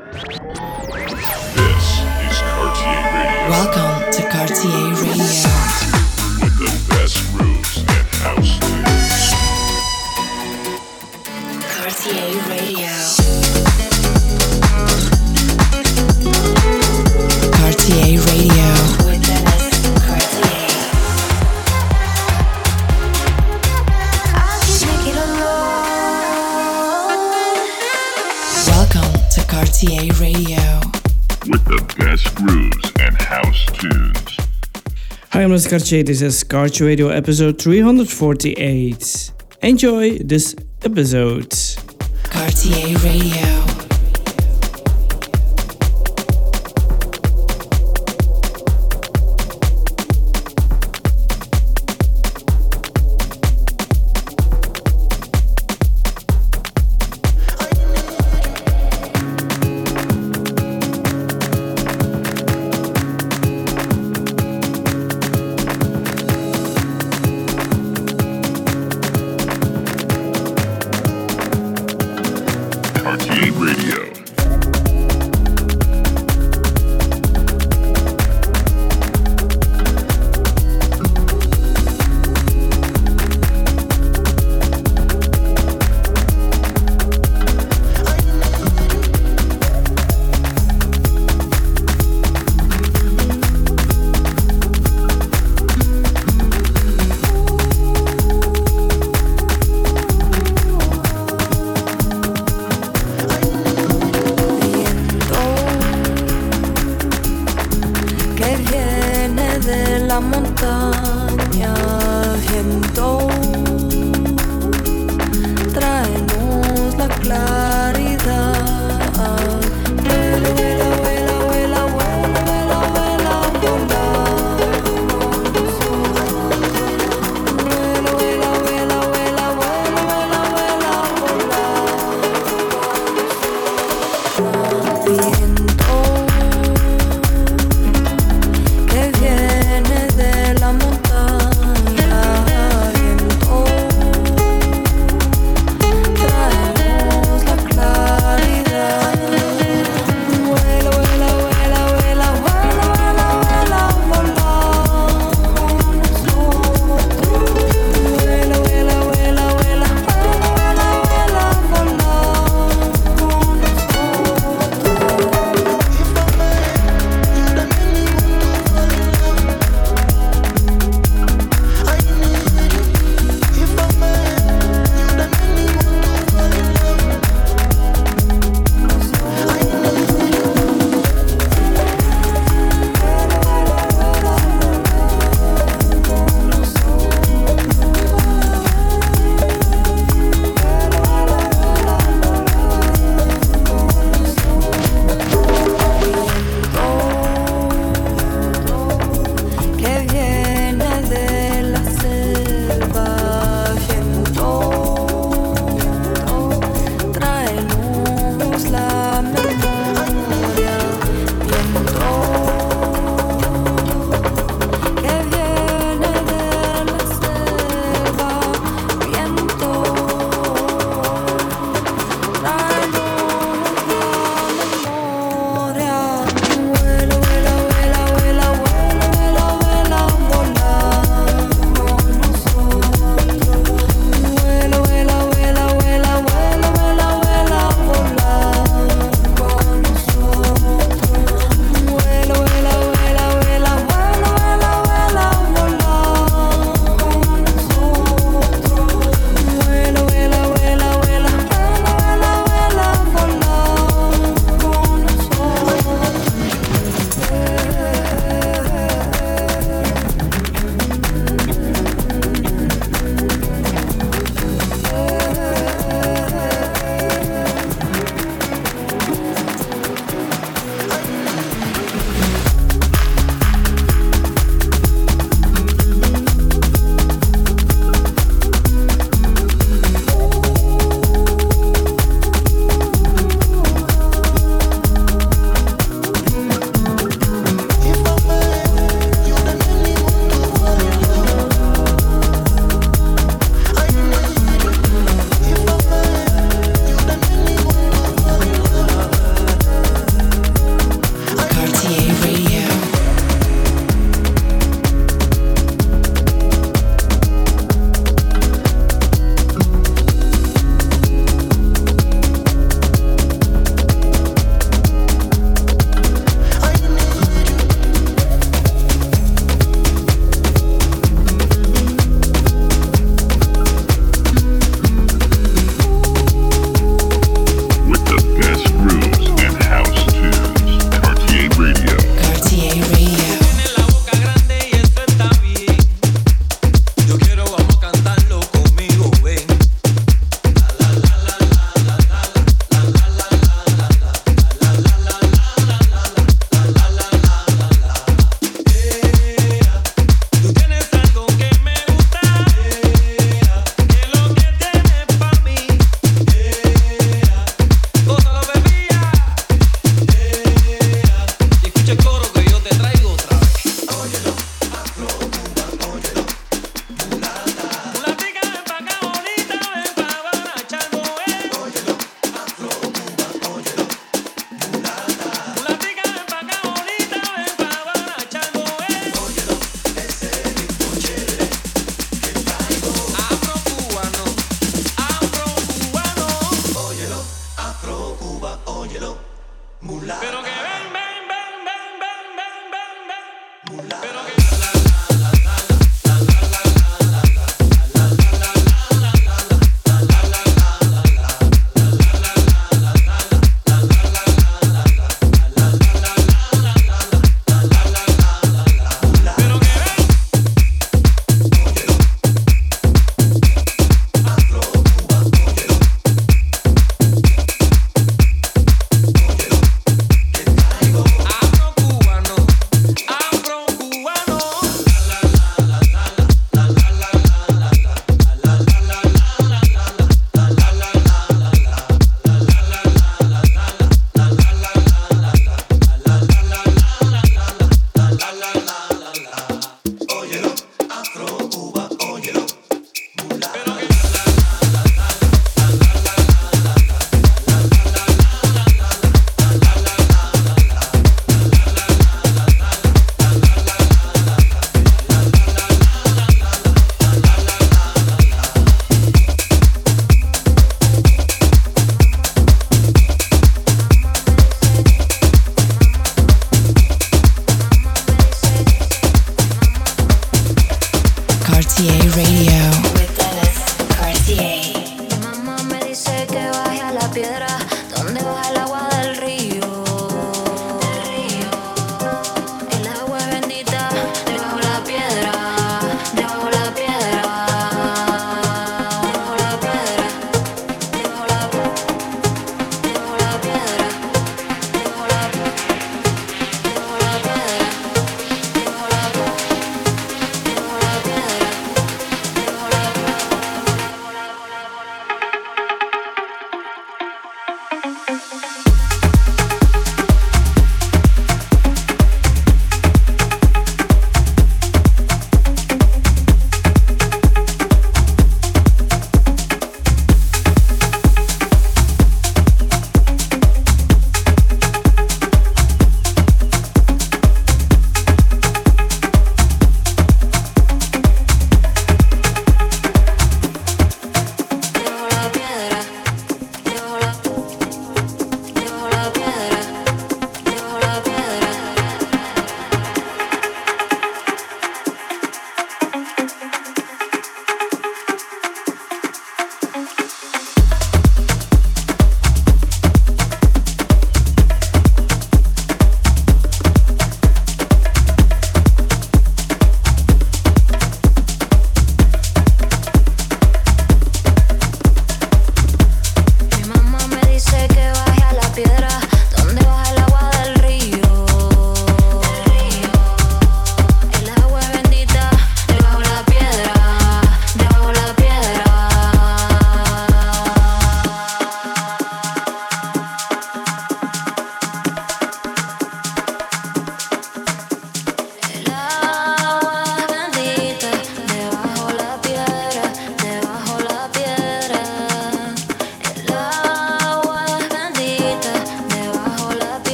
This is Cartier Radio. Welcome to Cartier Radio. Cartier. This is Cartier Radio episode 348. Enjoy this episode. Cartier Radio. montaña, viento, traemos la claridad.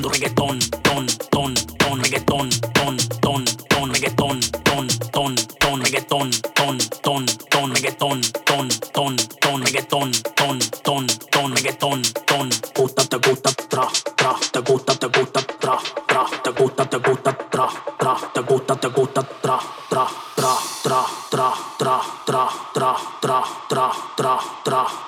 escuchando reggaetón, ton, ton, ton, reggaetón, ton, ton, ton, reggaetón, ton, ton, ton, reggaetón, ton, ton, ton, reggaetón, ton, ton, ton, reggaetón, ton, ton, ton, reggaetón, ton. Gusta, te gusta, tra, tra, te gusta, te gusta, tra, tra, te gusta, te gusta, tra, tra, te gusta, te gusta, tra, tra, tra, tra, tra, tra, tra, tra, tra, tra, tra, tra.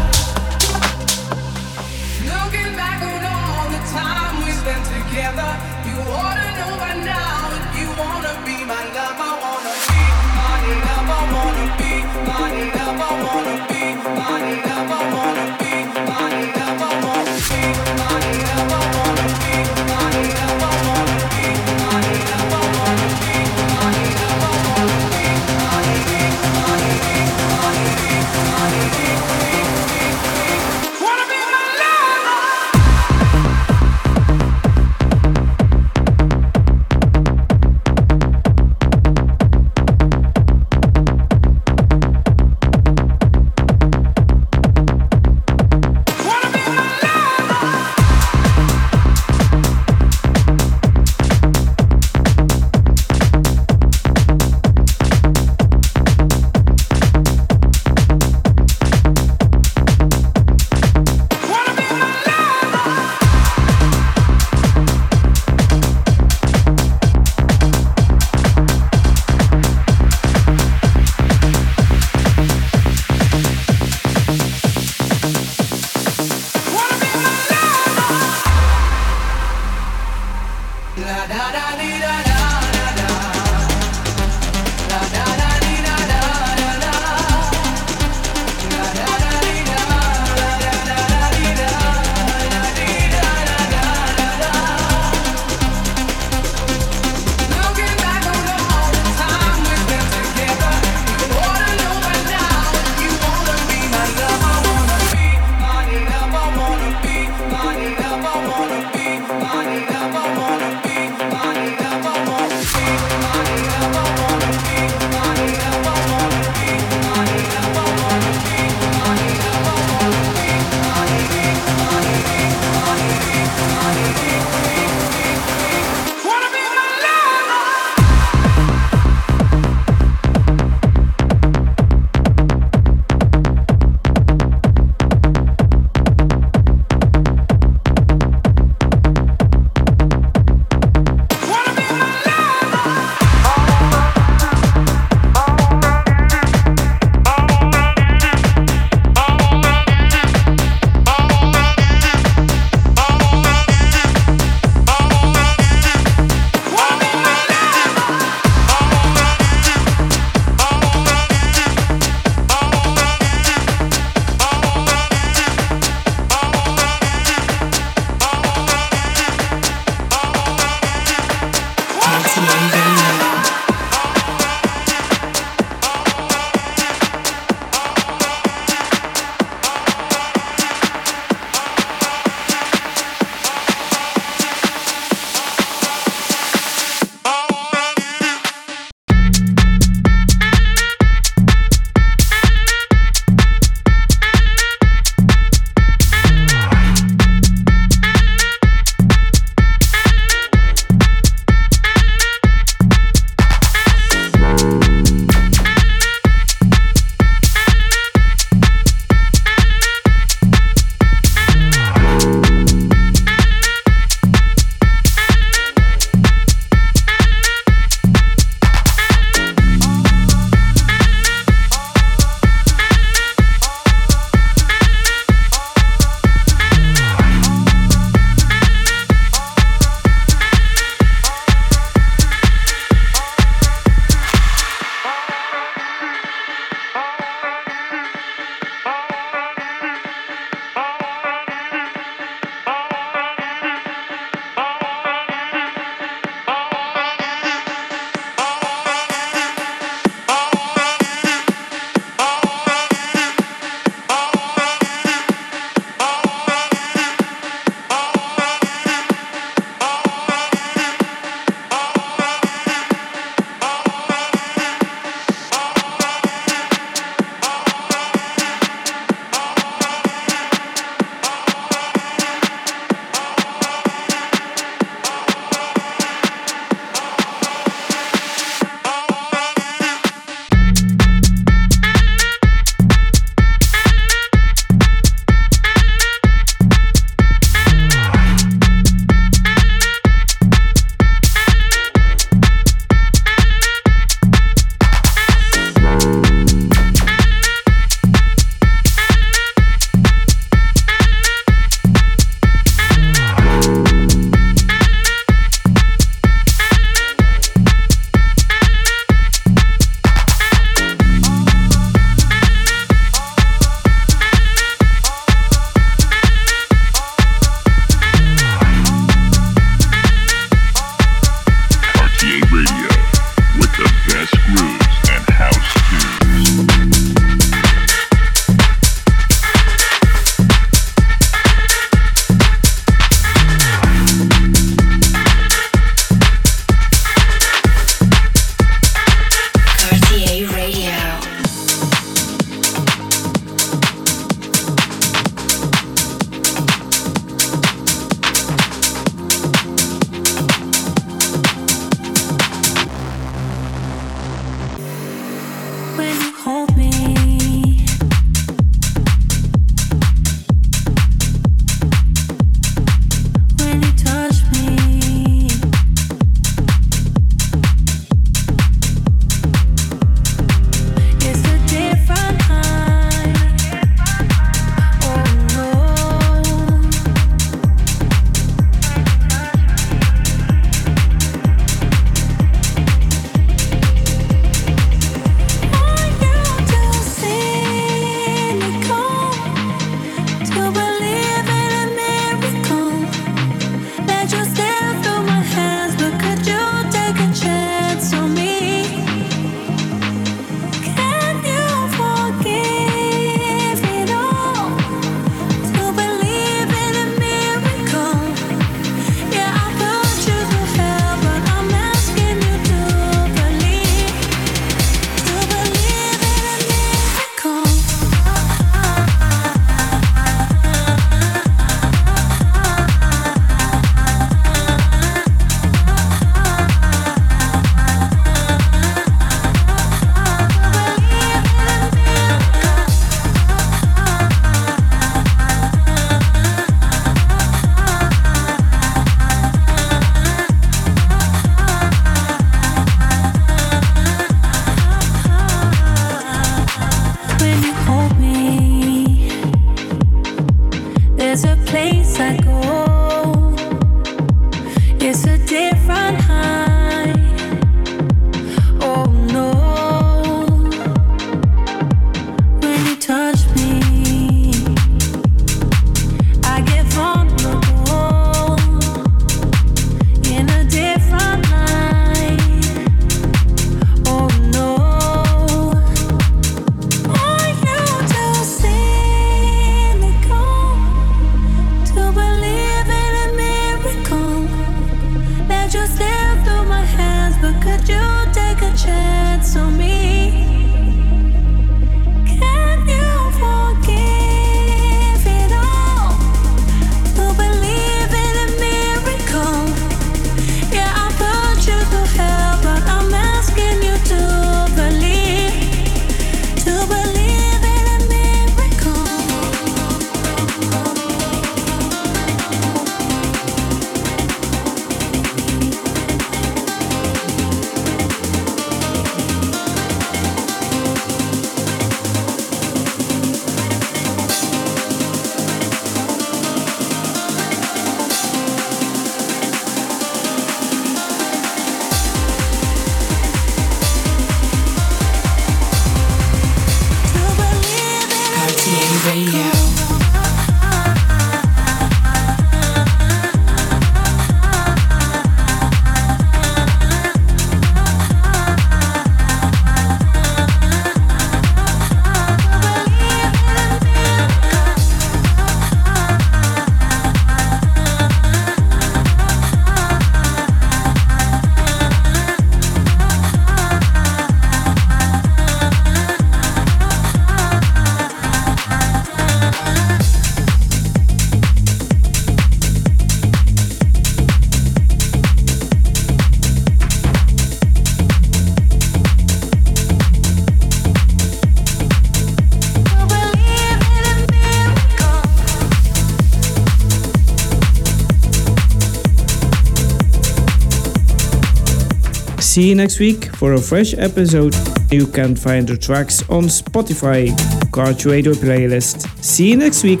See you next week for a fresh episode. You can find the tracks on Spotify, Cartieradio playlist. See you next week.